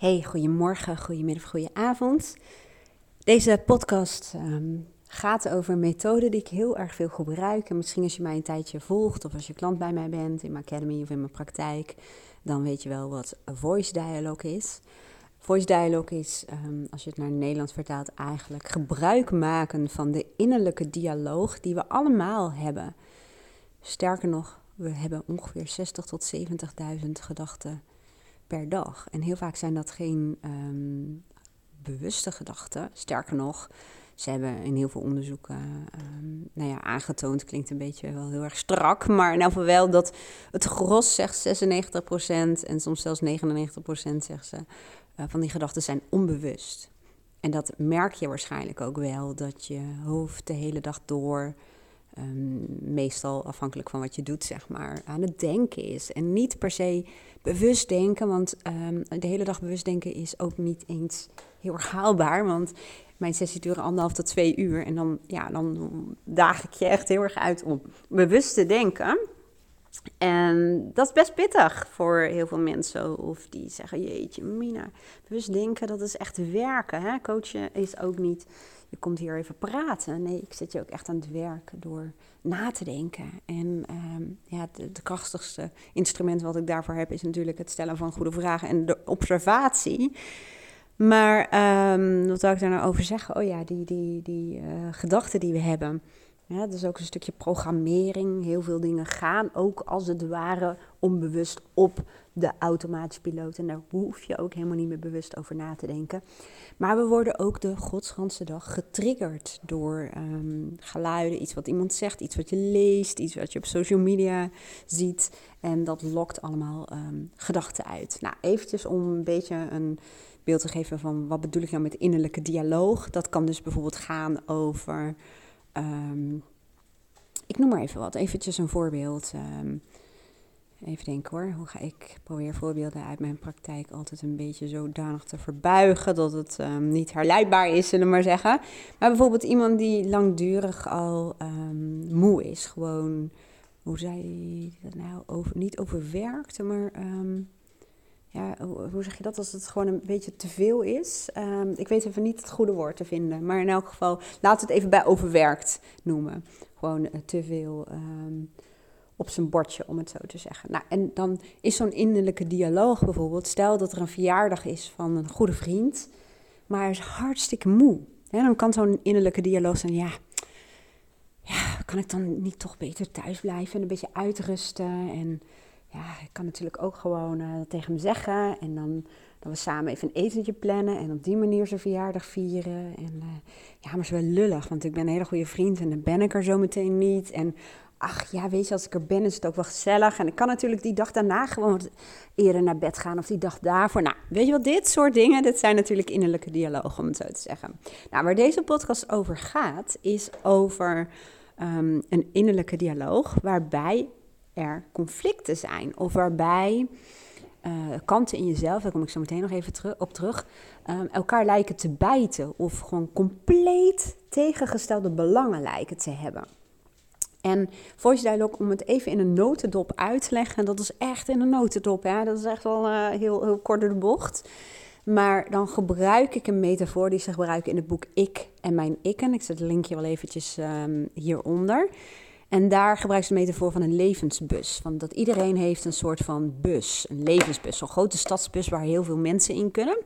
Hey, goedemorgen, goedemiddag, goedenavond. Deze podcast ehm, gaat over een methode die ik heel erg veel gebruik. En misschien als je mij een tijdje volgt of als je klant bij mij bent in mijn academy of in mijn praktijk, dan weet je wel wat voice dialogue is. Voice dialogue is, ehm, als je het naar Nederlands vertaalt, eigenlijk gebruik maken van de innerlijke dialoog die we allemaal hebben. Sterker nog, we hebben ongeveer 60 tot 70.000 gedachten per dag. En heel vaak zijn dat geen ehm, bewuste gedachten. Sterker nog, ze hebben in heel veel onderzoeken um, nou ja, aangetoond, klinkt een beetje wel heel erg strak, maar in wel dat het gros zegt 96% en soms zelfs 99% zegt ze, uh, van die gedachten zijn onbewust. En dat merk je waarschijnlijk ook wel, dat je hoofd de hele dag door um, meestal afhankelijk van wat je doet, zeg maar, aan het denken is. En niet per se bewust denken, want um, de hele dag bewust denken is ook niet eens heel erg haalbaar. Want mijn sessie duren anderhalf tot twee uur. En dan, ja, dan daag ik je echt heel erg uit om bewust te denken. En dat is best pittig voor heel veel mensen. Of die zeggen, jeetje, Mina, bewust denken, dat is echt werken. Hè? Coachen is ook niet je komt hier even praten. Nee, ik zet je ook echt aan het werk door na te denken. En ehm, ja, het, krachtigste instrument wat ik daarvoor heb is natuurlijk het stellen van goede vragen en de observatie. Maar um, wat zou ik daar nou over zeggen? Oh ja, die, die, die uh, gedachten die we hebben. Ja, is ook een stukje programmering. Heel veel dingen gaan ook als het ware onbewust op de automatische piloot. En daar hoef je ook helemaal niet meer bewust over na te denken. Maar we worden ook de godsganse dag getriggerd door um, geluiden, iets wat iemand zegt, iets wat je leest, iets wat je op social media ziet. En dat lokt allemaal um, gedachten uit. Nou, eventjes om een beetje een beeld te geven van wat bedoel ik nou met innerlijke dialoog. Dat kan dus bijvoorbeeld gaan over Um, ik noem maar even wat, eventjes een voorbeeld. Um, even denken hoor, hoe ga ik probeer voorbeelden uit mijn praktijk altijd een beetje zodanig te verbuigen dat het um, niet herleidbaar is, zullen we maar zeggen. Maar bijvoorbeeld iemand die langdurig al moe is, gewoon, hoe zei dat nou, over, niet overwerkt, maar ja, hoe zeg je dat als het gewoon een beetje te veel is? Um, ik weet even niet het goede woord te vinden. Maar in elk geval, laten we het even bij overwerkt noemen. Gewoon uh, te veel um, op zijn bordje, om het zo te zeggen. Nou, en dan is zo'n innerlijke dialoog bijvoorbeeld. Stel dat er een verjaardag is van een goede vriend, maar hij is hartstikke moe. Dan kan zo'n innerlijke dialoog zijn, ja, ja, kan ik dan niet toch beter thuis blijven en een beetje uitrusten en ja, ik kan natuurlijk ook gewoon uh, tegen hem zeggen. En dan dat we samen even een etentje plannen. En op die manier zijn verjaardag vieren. En uh, ja, maar is wel lullig. Want ik ben een hele goede vriend. En dan ben ik er zo meteen niet. En ach ja, weet je, als ik er ben is het ook wel gezellig. En ik kan natuurlijk die dag daarna gewoon eerder naar bed gaan. Of die dag daarvoor. Nou, weet je wat, dit soort dingen, dit zijn natuurlijk innerlijke dialogen, om het zo te zeggen. Nou, waar deze podcast over gaat, is over um, een innerlijke dialoog. Waarbij er conflicten zijn of waarbij uh, kanten in jezelf, daar kom ik zo meteen nog even op terug, um, elkaar lijken te bijten of gewoon compleet tegengestelde belangen lijken te hebben. En voice dialogue, om het even in een notendop uit te leggen, dat is echt in een notendop, hè? dat is echt wel uh, heel, heel kort de bocht. Maar dan gebruik ik een metafoor die ze gebruiken in het boek Ik en Mijn Ikken. Ik zet het linkje wel eventjes um, hieronder. En daar gebruikt ze de metafoor van een levensbus. Van dat iedereen heeft een soort van bus, een levensbus, zo'n grote stadsbus waar heel veel mensen in kunnen.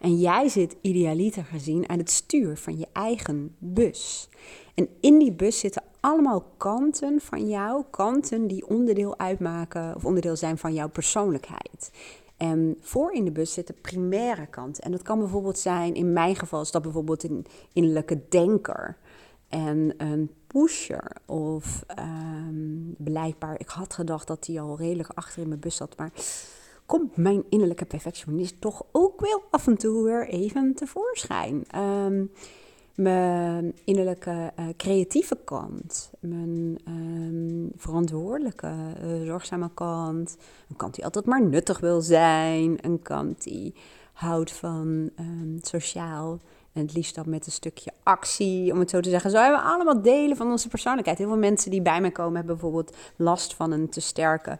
En jij zit idealiter gezien aan het stuur van je eigen bus. En in die bus zitten allemaal kanten van jou, kanten die onderdeel uitmaken of onderdeel zijn van jouw persoonlijkheid. En voor in de bus zitten primaire kanten. En dat kan bijvoorbeeld zijn, in mijn geval is dat bijvoorbeeld een innerlijke denker en een pusher. Of um, blijkbaar, ik had gedacht dat hij al redelijk achter in mijn bus zat. Maar komt mijn innerlijke perfectionist toch ook wel af en toe weer even tevoorschijn. Um, mijn innerlijke uh, creatieve kant, mijn um, verantwoordelijke, uh, zorgzame kant, een kant die altijd maar nuttig wil zijn, een kant die houdt van um, sociaal en het liefst dan met een stukje actie, om het zo te zeggen. Zo hebben we allemaal delen van onze persoonlijkheid. Heel veel mensen die bij mij komen hebben bijvoorbeeld last van een te sterke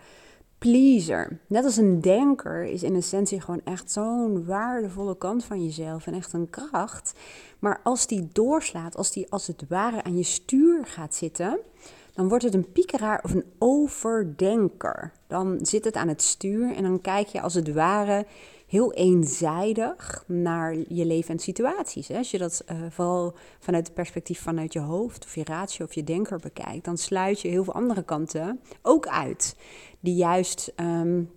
pleaser. Net als een denker is in essentie gewoon echt zo'n waardevolle kant van jezelf en echt een kracht. Maar als die doorslaat, als die als het ware aan je stuur gaat zitten, dan wordt het een piekeraar of een overdenker. Dan zit het aan het stuur en dan kijk je als het ware heel eenzijdig naar je leven en situaties. Als je dat uh, vooral vanuit het perspectief vanuit je hoofd of je ratio of je denker bekijkt, dan sluit je heel veel andere kanten ook uit. Die juist um,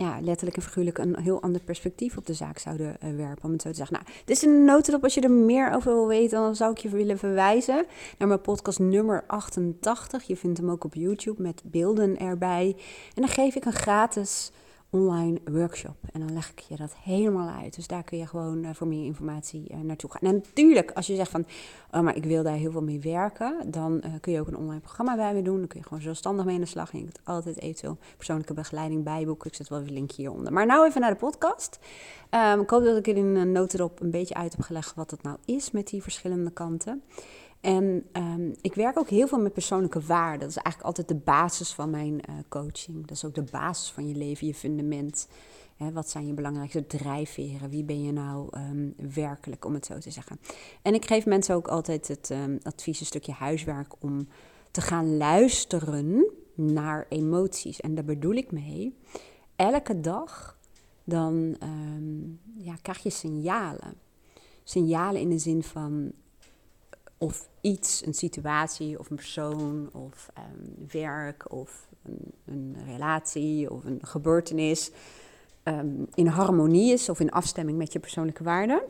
ja, letterlijk en figuurlijk een heel ander perspectief op de zaak zouden uh, werpen. Om het zo te zeggen. Nou, dit is een notendop. Als je er meer over wil weten, dan zou ik je willen verwijzen naar mijn podcast nummer 88. Je vindt hem ook op YouTube met beelden erbij. En dan geef ik een gratis online workshop. En dan leg ik je dat helemaal uit. Dus daar kun je gewoon uh, voor meer informatie uh, naartoe gaan. En natuurlijk, als je zegt van, oh, maar ik wil daar heel veel mee werken, dan uh, kun je ook een online programma bij me doen. Dan kun je gewoon zelfstandig mee in de slag. En je kunt altijd eventueel persoonlijke begeleiding bijboeken. Ik zet wel een link hieronder. Maar nou even naar de podcast. Um, ik hoop dat ik er in een notendop een beetje uit heb gelegd wat het nou is met die verschillende kanten. En um, ik werk ook heel veel met persoonlijke waarden. Dat is eigenlijk altijd de basis van mijn uh, coaching. Dat is ook de basis van je leven, je fundament. Wat zijn je belangrijkste drijfveren? Wie ben je nou um, werkelijk, om het zo te zeggen? En ik geef mensen ook altijd het um, advies, een stukje huiswerk, om te gaan luisteren naar emoties. En daar bedoel ik mee, elke dag dan ja, krijg je signalen. Signalen in de zin van of iets, een situatie of een persoon of um, werk of een, een, relatie of een gebeurtenis um, in harmonie is of in afstemming met je persoonlijke waarden.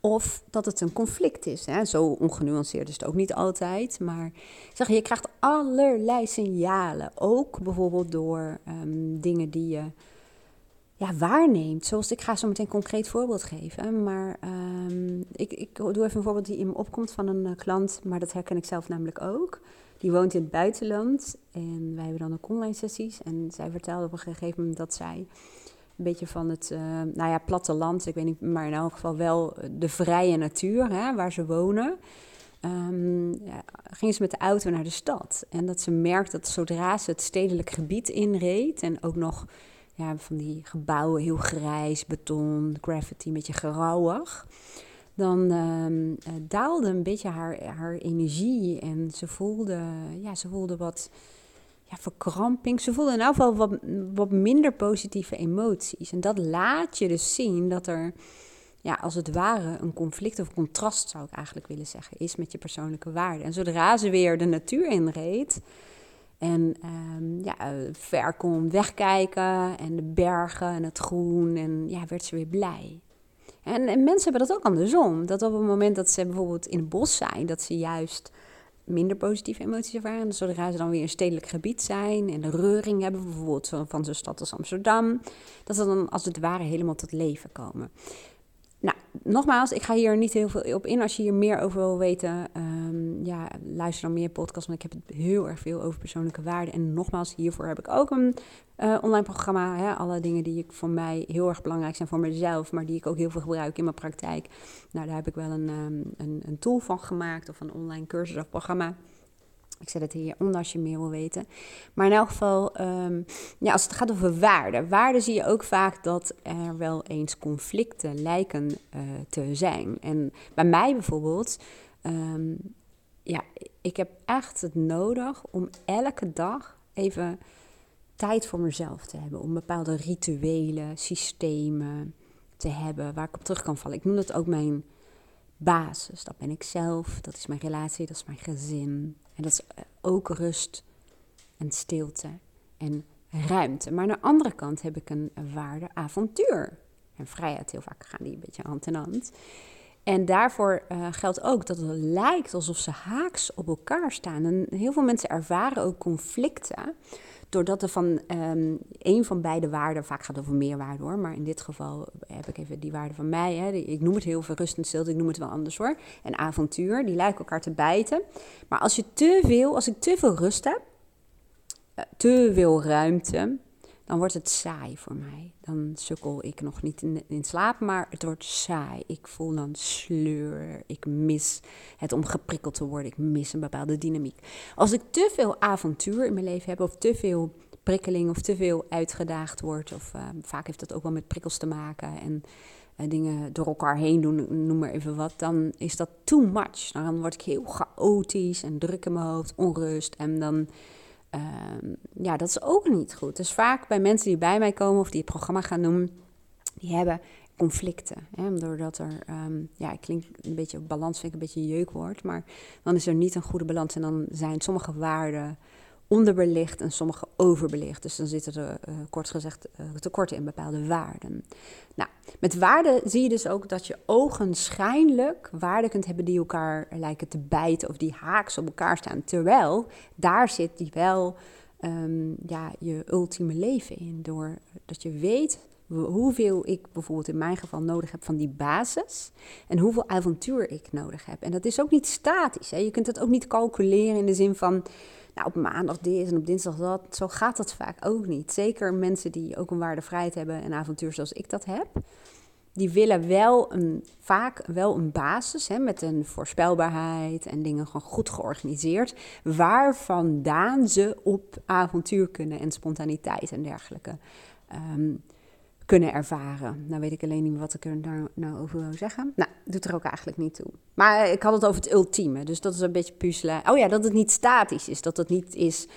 Of dat het een conflict is. Hè? Zo ongenuanceerd is het ook niet altijd. Maar zeg, je krijgt allerlei signalen. Ook bijvoorbeeld door um, dingen die je ja, waarneemt. Zoals ik ga zo meteen een concreet voorbeeld geven. Maar um, ik, ik doe even een voorbeeld die in me opkomt van een uh, klant. Maar dat herken ik zelf namelijk ook. Die woont in het buitenland. En wij hebben dan ook online sessies. En zij vertelde op een gegeven moment dat zij een beetje van het, uh, nou ja, platteland. Ik weet niet, maar in elk geval wel de vrije natuur hè, waar ze wonen. Um, ja, gingen ze met de auto naar de stad. En dat ze merkt dat zodra ze het stedelijk gebied inreed en ook nog ja, van die gebouwen, heel grijs, beton, graffiti, een beetje grauwig. Dan uh, daalde een beetje haar, haar energie en ze voelde, ja, ze voelde wat ja, verkramping. Ze voelde in elk geval wat, wat minder positieve emoties. En dat laat je dus zien dat er, ja, als het ware, een conflict of contrast, zou ik eigenlijk willen zeggen, is met je persoonlijke waarden. En zodra ze weer de natuur inreed, en um, ja, ver kon wegkijken en de bergen en het groen. En ja, werd ze weer blij. En, en, mensen hebben dat ook andersom. Dat op het moment dat ze bijvoorbeeld in het bos zijn, dat ze juist minder positieve emoties ervaren. Zodra ze dan weer in stedelijk gebied zijn en de reuring hebben, bijvoorbeeld van zo'n stad als Amsterdam, dat ze dan als het ware helemaal tot leven komen. Nou, nogmaals, ik ga hier niet heel veel op in. Als je hier meer over wil weten, um, ja, luister dan meer podcasts. Want ik heb het heel erg veel over persoonlijke waarden. En nogmaals, hiervoor heb ik ook een uh, online programma. Hè, alle dingen die ik voor mij heel erg belangrijk zijn voor mezelf, maar die ik ook heel veel gebruik in mijn praktijk. Nou, daar heb ik wel een, um, een, een tool van gemaakt of een online cursus of programma. Ik zet het hieronder als je meer wil weten. Maar in elk geval, um, ja, als het gaat over waarden. Waarden zie je ook vaak dat er wel eens conflicten lijken uh, te zijn. En bij mij bijvoorbeeld, um, ja, ik heb echt het nodig om elke dag even tijd voor mezelf te hebben. Om bepaalde rituelen, systemen te hebben waar ik op terug kan vallen. Ik noem dat ook mijn basis. Dat ben ik zelf, dat is mijn relatie, dat is mijn gezin. En dat is eh, ook rust en stilte en ruimte. Maar aan de andere kant heb ik een waarde avontuur en vrijheid. Heel vaak gaan die een beetje hand in hand. En daarvoor uh, geldt ook dat het lijkt alsof ze haaks op elkaar staan. En heel veel mensen ervaren ook conflicten doordat er van um, een van beide waarden, vaak gaat het over meerwaarde hoor, maar in dit geval heb ik even die waarde van mij. Hè, ik noem het heel veel rust en stilte, ik noem het wel anders hoor. En avontuur, die lijken elkaar te bijten. Maar als je te veel, als ik te veel rust heb, eh, te veel ruimte, dan wordt het saai voor mij. Dan sukkel ik nog niet in, slaap, maar het wordt saai. Ik voel dan sleur. Ik mis het om geprikkeld te worden. Ik mis een bepaalde dynamiek. Als ik te veel avontuur in mijn leven heb of te veel prikkeling of te veel uitgedaagd wordt. Of ehm, vaak heeft dat ook wel met prikkels te maken. En uh, dingen door elkaar heen doen, noem maar even wat. Dan is dat too much. Dan word ik heel chaotisch en druk in mijn hoofd, onrust. En dan, ehm, ja, dat is ook niet goed. Dus vaak bij mensen die bij mij komen of die het programma gaan doen, die hebben conflicten. Hè? Doordat er, um, ja, klinkt een beetje balans, vind ik een beetje een jeukwoord, maar dan is er niet een goede balans en dan zijn sommige waarden onderbelicht en sommige overbelicht. Dus dan zitten er, uh, kort gezegd, uh, tekorten in bepaalde waarden. Nou, met waarden zie je dus ook dat je ogenschijnlijk waarden kunt hebben die elkaar lijken te bijten of die haaks op elkaar staan. Terwijl daar zit die wel um, ja, je ultieme leven in. Doordat je weet hoeveel ik bijvoorbeeld in mijn geval nodig heb van die basis en hoeveel avontuur ik nodig heb. En dat is ook niet statisch. Hè? Je kunt het ook niet calculeren in de zin van, nou op maandag dit en op dinsdag dat. Zo gaat dat vaak ook niet. Zeker mensen die ook een waardevrijheid hebben en avontuur zoals ik dat heb. Die willen wel een, vaak wel een basis hè, met een voorspelbaarheid en dingen gewoon goed georganiseerd. Waar vandaan ze op avontuur kunnen en spontaniteit en dergelijke. Um, kunnen ervaren. Nou weet ik alleen niet wat ik er nou, nou over wil zeggen. Nou, doet er ook eigenlijk niet toe. Maar ik had het over het ultieme, dus dat is een beetje puzzelen. Oh ja, dat het niet statisch is, dat het niet is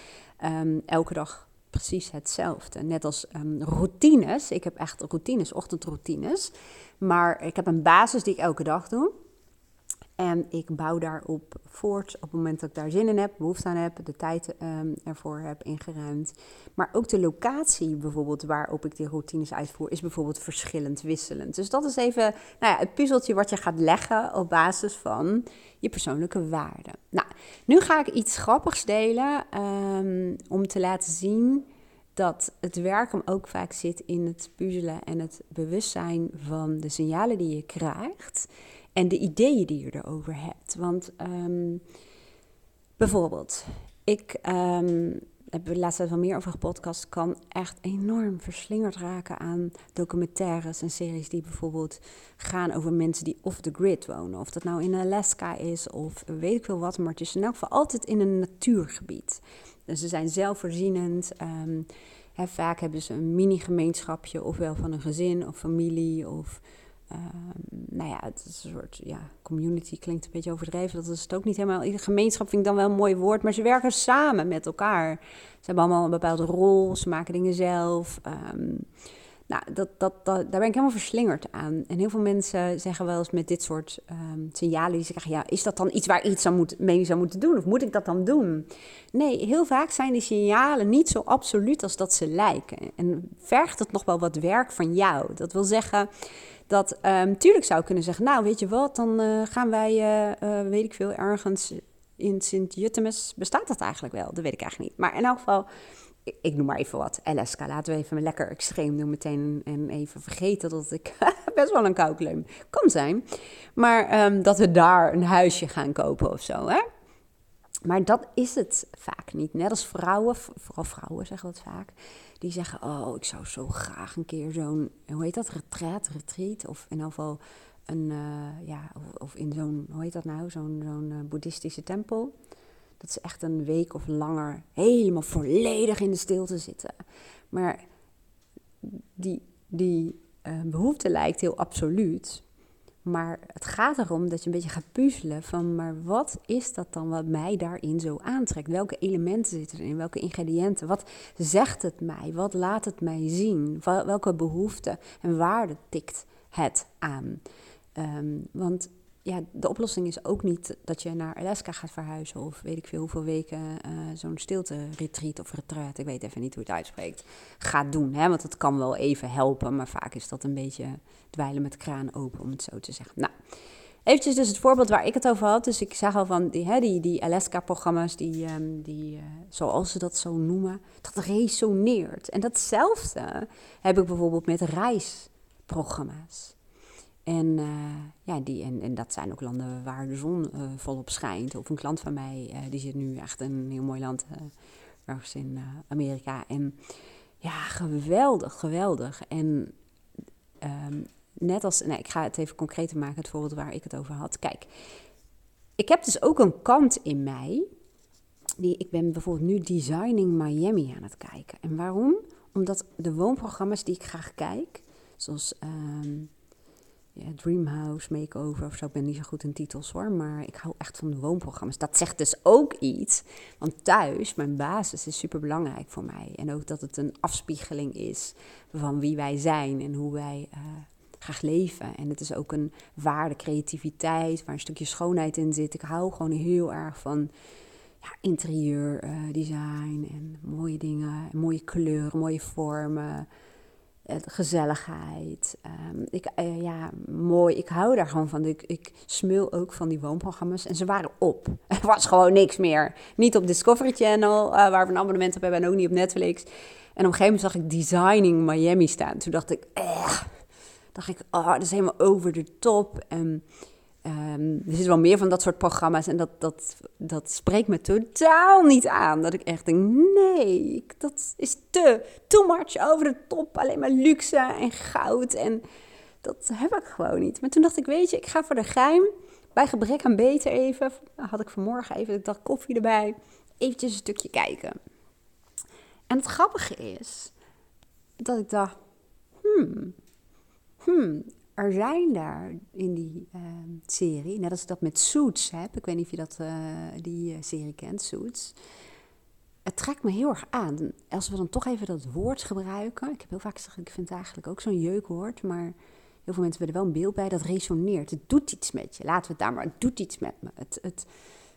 um, elke dag precies hetzelfde. Net als um, routines. Ik heb echt routines, ochtendroutines. Maar ik heb een basis die ik elke dag doe. En ik bouw daarop voort op het moment dat ik daar zin in heb, behoefte aan heb, de tijd um, ervoor heb ingeruimd. Maar ook de locatie bijvoorbeeld waarop ik die routines uitvoer, is bijvoorbeeld verschillend, wisselend. Dus dat is even nou ja, het puzzeltje wat je gaat leggen op basis van je persoonlijke waarden. Nou, nu ga ik iets grappigs delen um, om te laten zien dat het werk hem ook vaak zit in het puzzelen en het bewustzijn van de signalen die je krijgt en de ideeën die je erover hebt. Want um, bijvoorbeeld, ik um, heb er laatst wel meer over gepodcast, kan echt enorm verslingerd raken aan documentaires en series die bijvoorbeeld gaan over mensen die off the grid wonen. Of dat nou in Alaska is of weet ik veel wat, maar het is in elk geval altijd in een natuurgebied. Dus ze zijn zelfvoorzienend. Um, hè, vaak hebben ze een mini-gemeenschapje, ofwel van een gezin of familie of Um, nou ja, het is een soort ja, community klinkt een beetje overdreven. Dat is het ook niet helemaal. Gemeenschap vind ik dan wel een mooi woord, maar ze werken samen met elkaar. Ze hebben allemaal een bepaalde rol, ze maken dingen zelf. Um, nou, dat, dat, dat, daar ben ik helemaal verslingerd aan. En heel veel mensen zeggen wel eens met dit soort um, signalen die ze ja, is dat dan iets waar iets aan moet, mee zou moeten doen? Of moet ik dat dan doen? Nee, heel vaak zijn die signalen niet zo absoluut als dat ze lijken. En vergt het nog wel wat werk van jou. Dat wil zeggen dat um, tuurlijk zou kunnen zeggen, nou weet je wat, dan uh, gaan wij, uh, uh, weet ik veel, ergens in Sint-Juttemus, bestaat dat eigenlijk wel? Dat weet ik eigenlijk niet. Maar in elk geval, ik, noem maar even wat, LSK, laten we even lekker extreem doen meteen en even vergeten dat ik best wel een koukleum kan zijn. Maar um, dat we daar een huisje gaan kopen of zo, hè? Maar dat is het vaak niet. Net als vrouwen, vooral vrouwen zeggen dat vaak die zeggen: Oh, ik zou zo graag een keer zo'n, hoe heet dat, retreat, retreat, of in ieder geval een, uh, ja, of, of, in zo'n, hoe heet dat nou, zo'n zo'n uh, boeddhistische tempel. Dat ze echt een week of langer helemaal volledig in de stilte zitten. Maar die, die uh, behoefte lijkt heel absoluut. Maar het gaat erom dat je een beetje gaat puzzelen van, maar wat is dat dan wat mij daarin zo aantrekt? Welke elementen zitten erin? Welke ingrediënten? Wat zegt het mij? Wat laat het mij zien? Welke behoeften en waarden tikt het aan? Um, want ja, de oplossing is ook niet dat je naar Alaska gaat verhuizen of weet ik veel hoeveel weken uh, zo'n stilte-retreat of retreat, ik weet even niet hoe het uitspreekt, gaat doen. Hè? Want dat kan wel even helpen, maar vaak is dat een beetje dweilen met kraan open, om het zo te zeggen. Nou, eventjes dus het voorbeeld waar ik het over had. Dus ik zag al van die, hè, die, die Alaska-programma's, die, um, die uh, zoals ze dat zo noemen, dat resoneert. En datzelfde heb ik bijvoorbeeld met reisprogramma's. En, uh, ja, die, en, en dat zijn ook landen waar de zon uh, volop schijnt. Of een klant van mij, uh, die zit nu echt in een heel mooi land, ergens in Amerika. En ja, geweldig, geweldig. En um, net als, nee, ik ga het even concreter maken, het voorbeeld waar ik het over had. Kijk, ik heb dus ook een kant in mij die, ik ben bijvoorbeeld nu Designing Miami aan het kijken. En waarom? Omdat de woonprogramma's die ik graag kijk, zoals um, ja, Dreamhouse Makeover of zo, ik ben niet zo goed in titels hoor, maar ik hou echt van de woonprogramma's. Dat zegt dus ook iets, want thuis, mijn basis is super belangrijk voor mij. En ook dat het een afspiegeling is van wie wij zijn en hoe wij uh, graag leven. En het is ook een waarde, creativiteit, waar een stukje schoonheid in zit. Ik hou gewoon heel erg van ja, interieurdesign uh, en mooie dingen, mooie kleuren, mooie vormen gezelligheid. Um, ik, uh, ja, mooi. Ik hou daar gewoon van. Ik, ik smul ook van die woonprogramma's. En ze waren op. Er was gewoon niks meer. Niet op Discovery Channel, uh, waar we een abonnement op hebben, en ook niet op Netflix. En op een gegeven moment zag ik Designing Miami staan. Toen dacht ik, eh, dacht ik, oh, dat is helemaal over de top. En Um, er zit wel meer van dat soort programma's en dat, dat, dat spreekt me totaal niet aan. Dat ik echt denk, nee, dat is te, too much over de top. Alleen maar luxe en goud en dat heb ik gewoon niet. Maar toen dacht ik, weet je, ik ga voor de geheim, bij gebrek aan beter even, had ik vanmorgen even, ik dacht koffie erbij, eventjes een stukje kijken. En het grappige is, dat ik dacht, hmm, hmm, er zijn daar in die ehm, serie, net als ik dat met Suits heb, ik weet niet of je dat, uh, die uh, serie kent, Suits. Het trekt me heel erg aan. Als we dan toch even dat woord gebruiken. Ik heb heel vaak gezegd, ik vind het eigenlijk ook zo'n jeukwoord. Maar heel veel mensen willen wel een beeld bij. Dat resoneert. Het doet iets met je. Laten we het daar maar. Het doet iets met me. Het, het,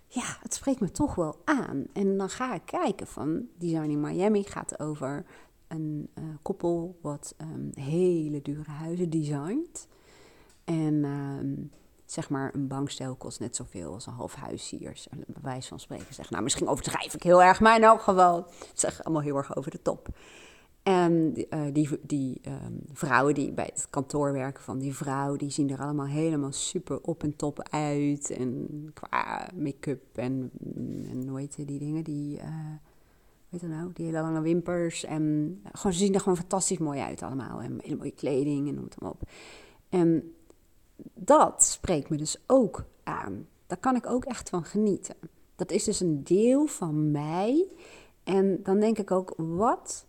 ja, het spreekt me toch wel aan. En dan ga ik kijken van Design in Miami gaat over een uh, koppel wat um, hele dure huizen designt. En um, zeg maar, een bankstel kost net zoveel als een half huis hier. Bij wijze van spreken zeg. Nou, misschien overdrijf ik heel erg, maar elk geval. Het zeg allemaal heel erg over de top. En uh, die, die um, vrouwen die bij het kantoor werken van die vrouw, die zien er allemaal helemaal super op en top uit. En qua make-up en, heet die dingen, die... Uh, weet je nou, die hele lange wimpers. En gewoon, ze zien er gewoon fantastisch mooi uit allemaal. En hele mooie kleding en noem het maar op. En dat spreekt me dus ook aan. Daar kan ik ook echt van genieten. Dat is dus een deel van mij. En dan denk ik ook, wat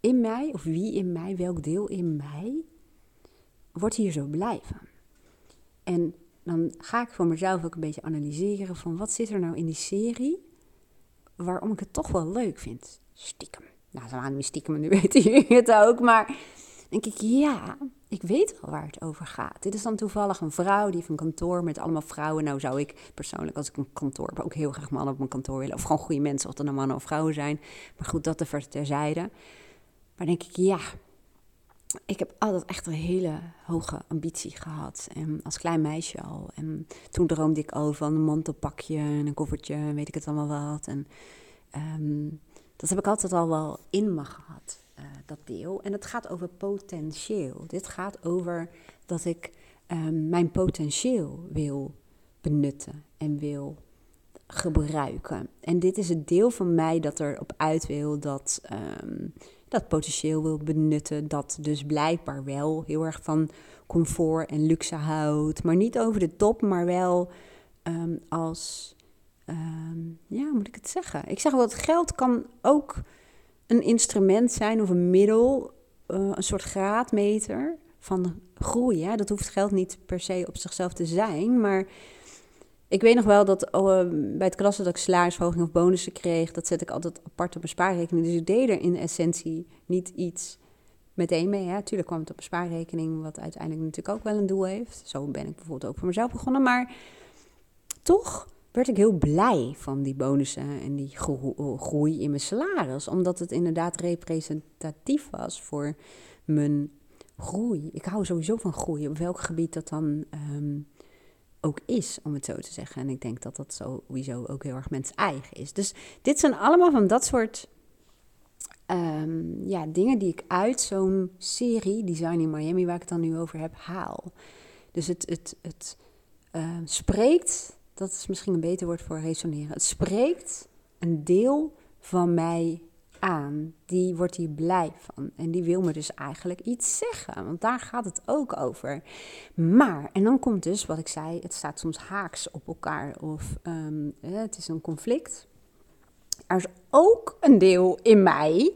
in mij, of wie in mij, welk deel in mij, wordt hier zo blij van? En dan ga ik voor mezelf ook een beetje analyseren van wat zit er nou in die serie waarom ik het toch wel leuk vind. Stiekem. Nou, ze waren nu stiekem, nu weten jullie het ook. Maar denk ik, ja, ik weet wel waar het over gaat. Dit is dan toevallig een vrouw die heeft een kantoor met allemaal vrouwen. Nou zou ik persoonlijk, als ik een kantoor heb, ook heel graag mannen op mijn kantoor willen. Of gewoon goede mensen, of er nou mannen of vrouwen zijn. Maar goed, dat er terzijde. Maar denk ik, ja, ik heb altijd echt een hele hoge ambitie gehad. En als klein meisje al. En toen droomde ik al van een mantelpakje en een koffertje, weet ik het allemaal wat. En um, dat heb ik altijd al wel in me gehad, uh, dat deel. En het gaat over potentieel. Dit gaat over dat ik um, mijn potentieel wil benutten en wil gebruiken. En dit is het deel van mij dat erop uit wil dat um, dat potentieel wil benutten, dat dus blijkbaar wel heel erg van comfort en luxe houdt, maar niet over de top, maar wel um, als, um, ja, moet ik het zeggen? Ik zeg wel, dat geld kan ook een instrument zijn of een middel, uh, een soort graadmeter van groei. Hè? Dat hoeft geld niet per se op zichzelf te zijn, maar ik weet nog wel dat oh, ehm, bij het klassen dat ik salarisverhoging of bonussen kreeg, dat zet ik altijd apart op mijn spaarrekening. Dus ik deed er in essentie niet iets meteen mee. Hè. Tuurlijk kwam het op een spaarrekening, wat uiteindelijk natuurlijk ook wel een doel heeft. Zo ben ik bijvoorbeeld ook voor mezelf begonnen. Maar toch werd ik heel blij van die bonussen en die groei in mijn salaris. Omdat het inderdaad representatief was voor mijn groei. Ik hou sowieso van groei, op welk gebied dat dan um, ook is, om het zo te zeggen. En ik denk dat dat sowieso ook heel erg mens eigen is. Dus dit zijn allemaal van dat soort um, ja, dingen die ik uit zo'n serie, Design in Miami, waar ik het dan nu over heb, haal. Dus het, het, het uh, spreekt, dat is misschien een beter woord voor resoneren. Het spreekt een deel van mij aan. Die wordt hier blij van. En die wil me dus eigenlijk iets zeggen. Want daar gaat het ook over. Maar, en dan komt dus wat ik zei: het staat soms haaks op elkaar. Of um, het is een conflict. er is ook een deel in mij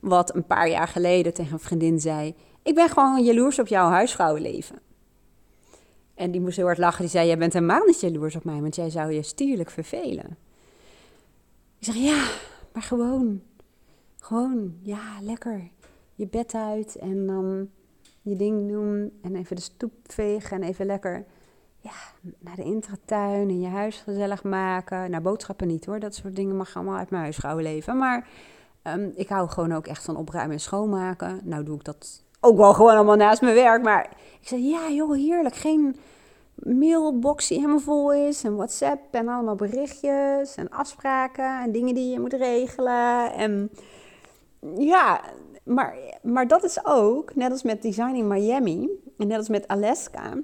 wat een paar jaar geleden tegen een vriendin zei: Ik ben gewoon jaloers op jouw huisvrouwenleven. En die moest heel hard lachen. Die zei: Jij bent helemaal niet jaloers op mij, want jij zou je stierlijk vervelen. Ik zeg: Ja, maar gewoon. Gewoon, ja, lekker. Je bed uit en dan je ding doen. En even de stoep vegen en even lekker ja, naar de intratuin en je huis gezellig maken. Nou, boodschappen niet hoor. Dat soort dingen mag allemaal uit mijn huisvrouw leven. Maar um, ik hou gewoon ook echt van opruimen en schoonmaken. Nou doe ik dat ook wel gewoon allemaal naast mijn werk. Maar ik zeg, ja joh, heerlijk. Geen mailbox die helemaal vol is. En WhatsApp en allemaal berichtjes en afspraken en dingen die je moet regelen. En ja, maar, maar dat is ook, net als met Designing Miami en net als met Alaska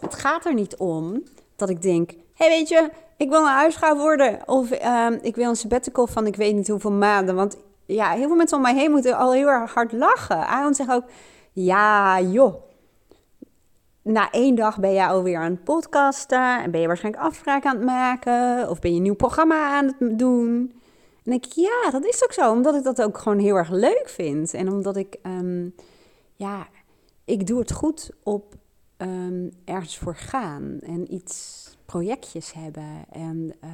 het gaat er niet om dat ik denk: hey, weet je, ik wil een huisvrouw worden. Of uh, ik wil een sabbatical van ik weet niet hoeveel maanden. Want ja, heel veel mensen om mij heen moeten al heel erg hard lachen. Aaron zegt ook: ja, joh. Na één dag ben je alweer aan het podcasten. En ben je waarschijnlijk afspraken aan het maken. Of ben je een nieuw programma aan het doen. En ik, ja, dat is ook zo. Omdat ik dat ook gewoon heel erg leuk vind. En omdat ik, um, ja, ik doe het goed op um, ergens voor gaan en iets, projectjes hebben en uh,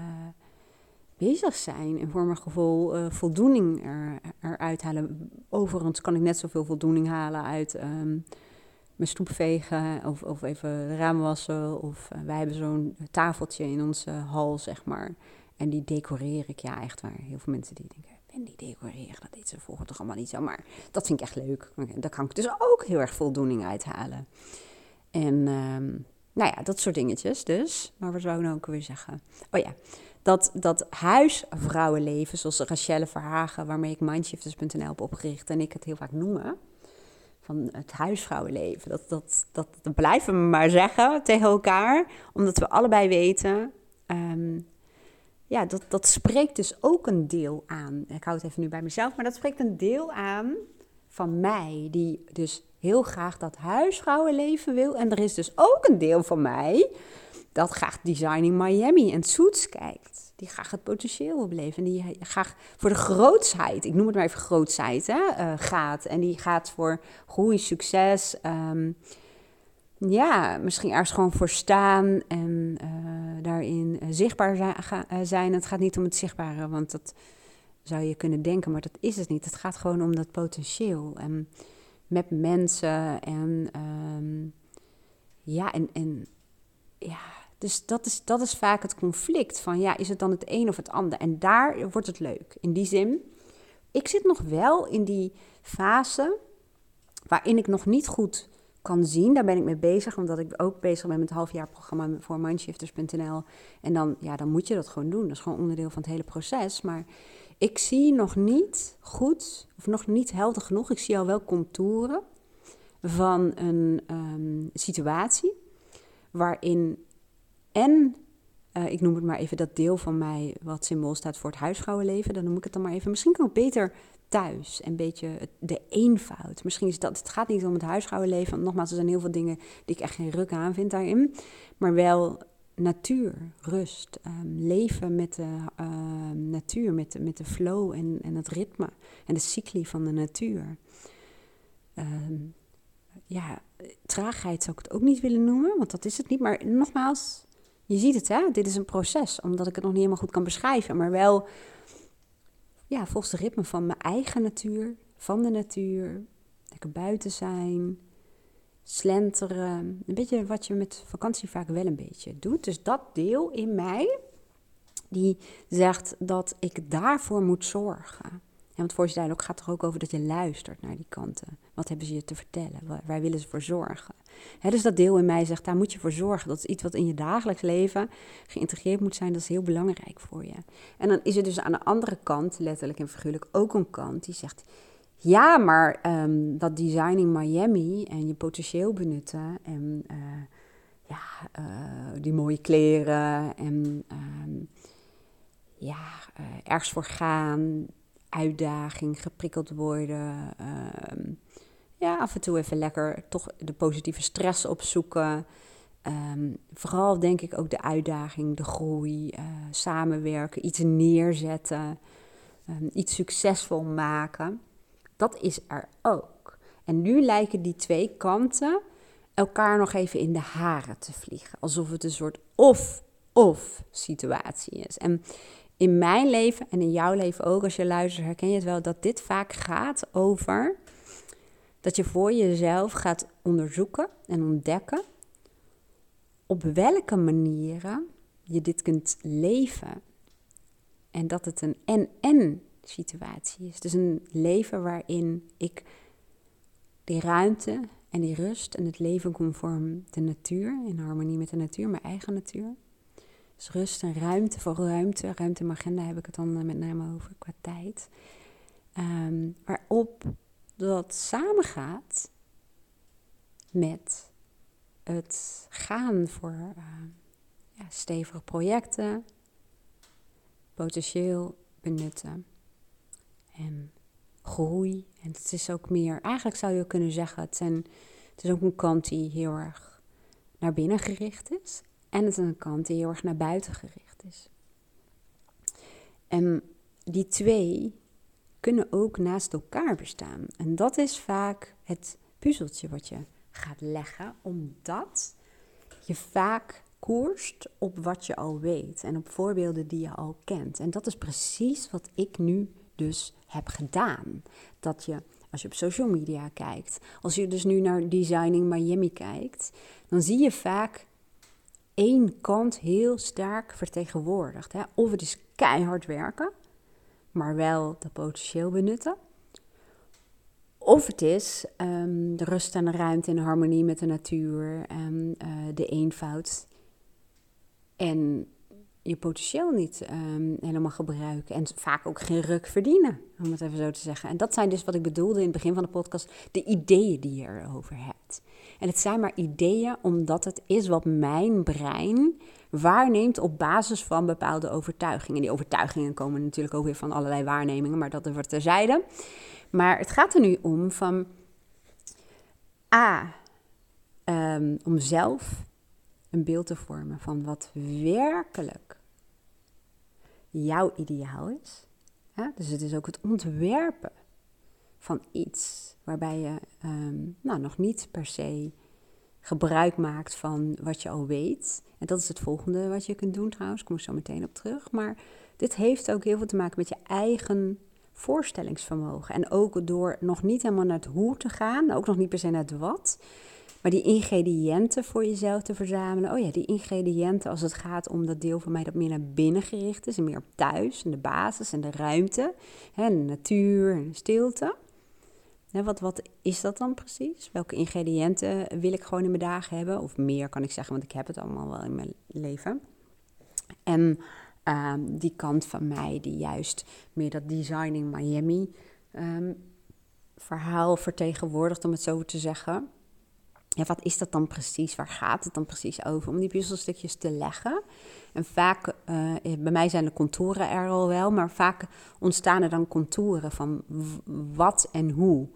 bezig zijn en voor mijn gevoel uh, voldoening er, eruit halen. Overigens kan ik net zoveel voldoening halen uit um, mijn stoep vegen of, of even de ramen wassen. Of uh, wij hebben zo'n tafeltje in onze hal, zeg maar. En die decoreer ik, ja, echt waar. Heel veel mensen die denken, en die decoreren, dat deed ze vroeger toch allemaal niet zo. Maar dat vind ik echt leuk. Daar kan ik dus ook heel erg voldoening uithalen. En um, nou ja, dat soort dingetjes dus. Maar wat zou ik nou ook weer zeggen? Oh ja, dat, dat huisvrouwenleven, zoals Rachelle Verhagen, waarmee ik mindshifters.nl heb opgericht en ik het heel vaak noemen, van het huisvrouwenleven. Dat, dat, dat, blijven we maar zeggen tegen elkaar, omdat we allebei weten, um, ja, dat, dat spreekt dus ook een deel aan. Ik hou het even nu bij mezelf, maar dat spreekt een deel aan van mij, die dus heel graag dat huisvrouwenleven wil. En er is dus ook een deel van mij dat graag Designing Miami en Suits kijkt. Die graag het potentieel wil beleven. En die graag voor de grootsheid, ik noem het maar even grootsheid, hè, uh, gaat. En die gaat voor groei, succes. Um, ja, misschien ergens gewoon voor staan en uh, daarin zichtbaar zijn, zijn. Het gaat niet om het zichtbare, want dat zou je kunnen denken, maar dat is het niet. Het gaat gewoon om dat potentieel. En met mensen en um, ja, en, en ja, dus dat is, dat is vaak het conflict van ja, is het dan het een of het ander? En daar wordt het leuk. In die zin, ik zit nog wel in die fase waarin ik nog niet goed kan zien. Daar ben ik mee bezig, omdat ik ook bezig ben met het halfjaarprogramma voor mindshifters.nl. En dan, ja, dan moet je dat gewoon doen. Dat is gewoon onderdeel van het hele proces. Maar ik zie nog niet goed, of nog niet helder genoeg, ik zie al wel contouren van een um, situatie waarin en, uh, ik noem het maar even dat deel van mij wat symbool staat voor het huisvrouwenleven, dan noem ik het dan maar even, misschien kan ik beter thuis, een beetje de eenvoud. Misschien is dat, het gaat niet om het huisvrouwenleven, want nogmaals, er zijn heel veel dingen die ik echt geen ruk aan vind daarin, maar wel natuur, rust, um, leven met de uh, natuur, met de, met de flow en, en het ritme en de cycli van de natuur. Um, ja, traagheid zou ik het ook niet willen noemen, want dat is het niet. Maar nogmaals, je ziet het, hè? dit is een proces, omdat ik het nog niet helemaal goed kan beschrijven, maar wel ja, volgens de ritme van mijn eigen natuur, van de natuur, lekker buiten zijn, slenteren. Een beetje wat je met vakantie vaak wel een beetje doet. Dus dat deel in mij, die zegt dat ik daarvoor moet zorgen. Ja, want voor je ook gaat er ook over dat je luistert naar die kanten. Wat hebben ze je te vertellen? Waar, willen ze voor zorgen? dus dat deel in mij zegt, daar moet je voor zorgen. Dat is iets wat in je dagelijks leven geïntegreerd moet zijn. Dat is heel belangrijk voor je. En dan is er dus aan de andere kant, letterlijk en figuurlijk, ook een kant die zegt... Ja, maar um, dat design in Miami en je potentieel benutten en uh, ja, uh, die mooie kleren en um, ja, uh, ergens voor gaan, uitdaging, geprikkeld worden. Um, ja, af en toe even lekker toch de positieve stress opzoeken. vooral denk ik ook de uitdaging, de groei, samenwerken, iets neerzetten. ehm, iets succesvol maken, dat is er ook. En nu lijken die twee kanten elkaar nog even in de haren te vliegen. Alsof het een soort of-of situatie is. En in mijn leven en in jouw leven ook, als je luistert, herken je het wel dat dit vaak gaat over dat je voor jezelf gaat onderzoeken en ontdekken op welke manieren je dit kunt leven. En dat het een en-en situatie is. Dus een leven waarin ik die ruimte en die rust en het leven conform de natuur, in harmonie met de natuur, mijn eigen natuur. Dus rust en ruimte, voor ruimte, ruimte in agenda heb ik het dan met name over qua tijd. Ehm, waarop dat samengaat met het gaan voor uh, ja, stevige projecten, potentieel benutten en groei. En het is ook meer, eigenlijk zou je kunnen zeggen, het, zijn, het is ook een kant die heel erg naar binnen gericht is. En het is een kant die heel erg naar buiten gericht is. En die twee kunnen ook naast elkaar bestaan. En dat is vaak het puzzeltje wat je gaat leggen, omdat je vaak koerst op wat je al weet en op voorbeelden die je al kent. En dat is precies wat ik nu dus heb gedaan. Dat je, als je op social media kijkt, als je dus nu naar Designing Miami kijkt, dan zie je vaak één kant heel sterk vertegenwoordigd. Hè? Of het is keihard werken, maar wel de potentieel benutten. Of het is um, de rust en de ruimte in harmonie met de natuur en uh, de eenvoud. En je potentieel niet um, helemaal gebruiken. En vaak ook geen ruk verdienen, om het even zo te zeggen. En dat zijn dus wat ik bedoelde in het begin van de podcast, de ideeën die je erover hebt. En het zijn maar ideeën omdat het is wat mijn brein waarneemt op basis van bepaalde overtuigingen. Die overtuigingen komen natuurlijk ook weer van allerlei waarnemingen, maar dat wordt terzijde. Maar het gaat er nu om van A, um, om zelf een beeld te vormen van wat werkelijk jouw ideaal is. Dus het is ook het ontwerpen van iets waarbij je um, nou, nog niet per se gebruik maakt van wat je al weet. En dat is het volgende wat je kunt doen trouwens, kom ik zo meteen op terug. Maar dit heeft ook heel veel te maken met je eigen voorstellingsvermogen. En ook door nog niet helemaal naar het hoe te gaan, ook nog niet per se naar het wat. Maar die ingrediënten voor jezelf te verzamelen. Oh ja, die ingrediënten als het gaat om dat deel van mij dat meer naar binnen gericht is. En meer op thuis en de basis en de ruimte. En de natuur en de stilte. wat, wat is dat dan precies? Welke ingrediënten wil ik gewoon in mijn dagen hebben? Of meer kan ik zeggen, want ik heb het allemaal wel in mijn leven. En uh, die kant van mij die juist meer dat Designing Miami um, verhaal vertegenwoordigt, om het zo te zeggen ja, wat is dat dan precies? Waar gaat het dan precies over? Om die puzzelstukjes te leggen. En vaak, uh, bij mij zijn de contouren er al wel, maar vaak ontstaan er dan contouren van wat en hoe.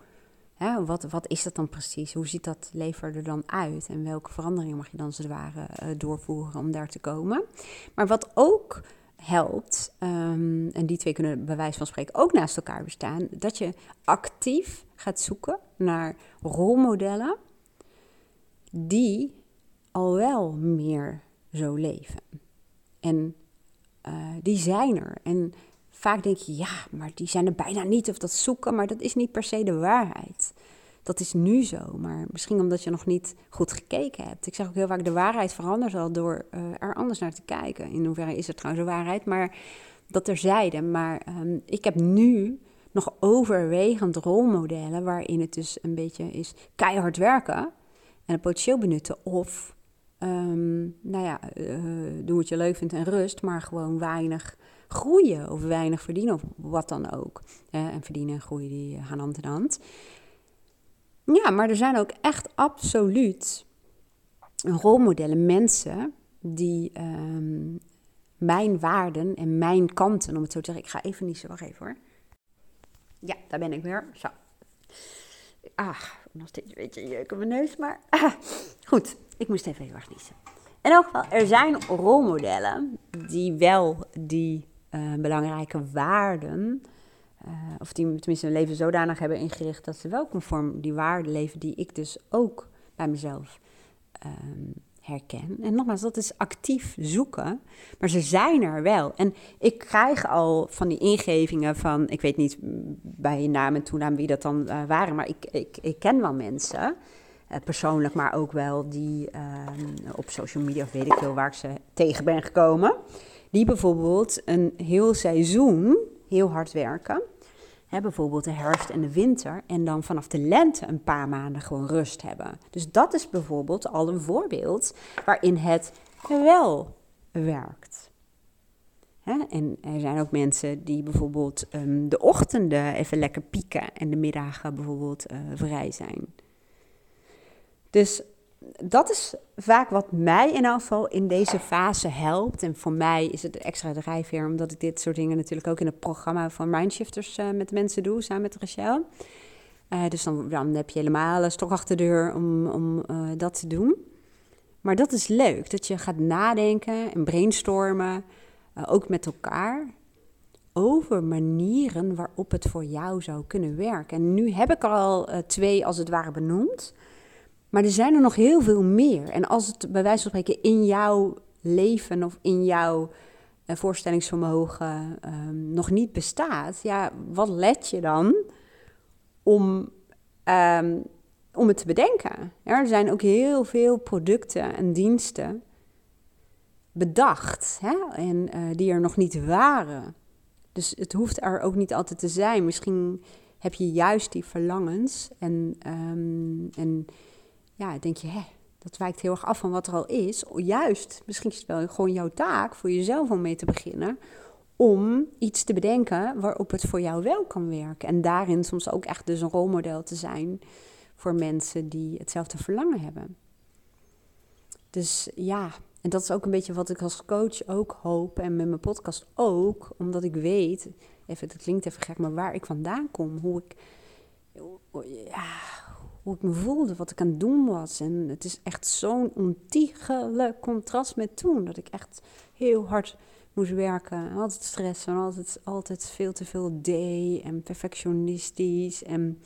Hè, wat, wat is dat dan precies? Hoe ziet dat leven er dan uit? En welke veranderingen mag je dan als ware uh, doorvoeren om daar te komen? Maar wat ook helpt, um, en die twee kunnen bij wijze van spreken ook naast elkaar bestaan, dat je actief gaat zoeken naar rolmodellen die al wel meer zo leven. En uh, die zijn er. En vaak denk je, ja, maar die zijn er bijna niet of dat zoeken, maar dat is niet per se de waarheid. Dat is nu zo, maar misschien omdat je nog niet goed gekeken hebt. Ik zeg ook heel vaak, de waarheid verandert al door uh, er anders naar te kijken. In hoeverre is het trouwens een waarheid, maar dat terzijde. Maar um, ik heb nu nog overwegend rolmodellen waarin het dus een beetje is keihard werken en het potentieel benutten. Of, um, nou ja, uh, doe wat je leuk vindt en rust, maar gewoon weinig groeien of weinig verdienen of wat dan ook. En verdienen en groeien die gaan hand in hand. Ja, maar er zijn ook echt absoluut rolmodellen, mensen die um, mijn waarden en mijn kanten, om het zo te zeggen. Ik ga even niet zo, wacht even hoor. Ja, daar ben ik weer. Zo. Ah, nog steeds een beetje jeuk op mijn neus, maar goed. Ik moest even heel erg niezen. In elk geval, er zijn rolmodellen die wel die uh, belangrijke waarden of die tenminste hun leven zodanig hebben ingericht dat ze wel conform die waarden leven die ik dus ook bij mezelf um, herken. En nogmaals, dat is actief zoeken, maar ze zijn er wel. En ik krijg al van die ingevingen van, ik weet niet bij je naam en toenaam wie dat dan uh, waren, maar ik, ik, ik ken wel mensen, uh, persoonlijk, maar ook wel die uh, op social media of weet ik veel waar ik ze tegen ben gekomen, die bijvoorbeeld een heel seizoen heel hard werken bijvoorbeeld de herfst en de winter. En dan vanaf de lente een paar maanden gewoon rust hebben. Dus dat is bijvoorbeeld al een voorbeeld waarin het wel werkt. en er zijn ook mensen die bijvoorbeeld um, de ochtenden even lekker pieken en de middagen bijvoorbeeld uh, vrij zijn. Dus dat is vaak wat mij in geval in deze fase helpt. En voor mij is het extra drijfveer, omdat ik dit soort dingen natuurlijk ook in het programma van Mindshifters uh, met mensen doe, samen met Rachel. Uh, dus dan, heb je helemaal een stok achter de deur om, om uh, dat te doen. Maar dat is leuk, dat je gaat nadenken en brainstormen, ook met elkaar, over manieren waarop het voor jou zou kunnen werken. En nu heb ik er al twee als het ware benoemd. Maar er zijn er nog heel veel meer. En als het bij wijze van spreken in jouw leven of in jouw uh, voorstellingsvermogen um, nog niet bestaat, ja, wat let je dan om, um, om het te bedenken? Er zijn ook heel veel producten en diensten bedacht hè? en uh, die er nog niet waren. Dus het hoeft er ook niet altijd te zijn. Misschien heb je juist die verlangens en, um, en ja, denk je, hè, dat wijkt heel erg af van wat er al is. Juist, misschien is het wel gewoon jouw taak voor jezelf om mee te beginnen. Om iets te bedenken waarop het voor jou wel kan werken. En daarin soms ook echt dus een rolmodel te zijn voor mensen die hetzelfde verlangen hebben. Dus ja, en dat is ook een beetje wat ik als coach ook hoop. En met mijn podcast ook. Omdat ik weet, even, dat klinkt even gek, maar waar ik vandaan kom. Hoe ik, ja, hoe ik me voelde, wat ik aan het doen was. En het is echt zo'n ontiegelijk contrast met toen. Dat ik echt heel hard moest werken. Altijd stress en altijd, altijd veel te veel deed. En perfectionistisch. En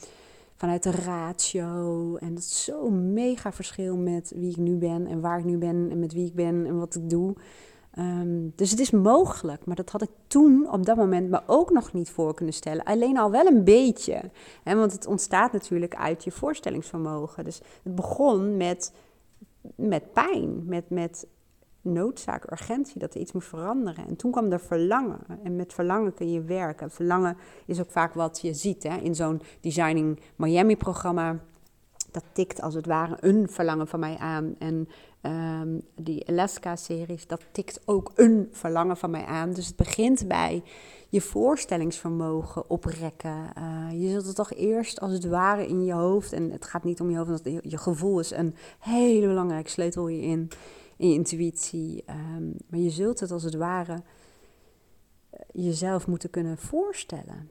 vanuit de ratio. En dat is zo'n mega verschil met wie ik nu ben. En waar ik nu ben. En met wie ik ben. En wat ik doe. Um, dus het is mogelijk, maar dat had ik toen op dat moment me ook nog niet voor kunnen stellen. Alleen al wel een beetje. Hè, want het ontstaat natuurlijk uit je voorstellingsvermogen. Dus het begon met, met pijn, met, met noodzaak, urgentie, dat er iets moest veranderen. En toen kwam er verlangen. En met verlangen kun je werken. Verlangen is ook vaak wat je ziet hè, in zo'n Designing Miami-programma dat tikt als het ware een verlangen van mij aan. En um, die Alaska-series, dat tikt ook een verlangen van mij aan. Dus het begint bij je voorstellingsvermogen oprekken. Uh, je zult het toch eerst als het ware in je hoofd, en het gaat niet om je hoofd, want je gevoel is een hele belangrijke sleutel hierin, in je intuïtie. Um, maar je zult het als het ware eh, jezelf moeten kunnen voorstellen.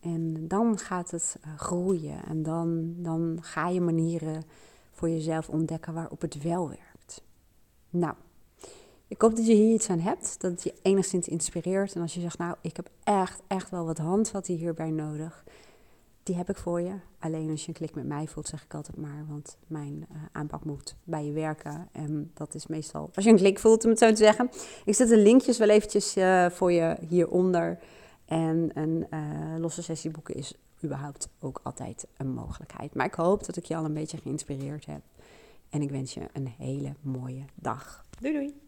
En dan gaat het uh, groeien en dan, dan ga je manieren voor jezelf ontdekken waarop het wel werkt. Nou, ik hoop dat je hier iets aan hebt, dat het je enigszins inspireert. En als je zegt, nou, ik heb echt, echt wel wat handvatten hierbij nodig, die heb ik voor je. Alleen als je een klik met mij voelt, zeg ik altijd maar, want mijn uh, aanpak moet bij je werken. En dat is meestal als je een klik voelt, om het zo te zeggen. Ik zet de linkjes wel eventjes uh, voor je hieronder. En een uh, losse sessie boeken is überhaupt ook altijd een mogelijkheid. Maar ik hoop dat ik je al een beetje geïnspireerd heb. En ik wens je een hele mooie dag. Doei doei!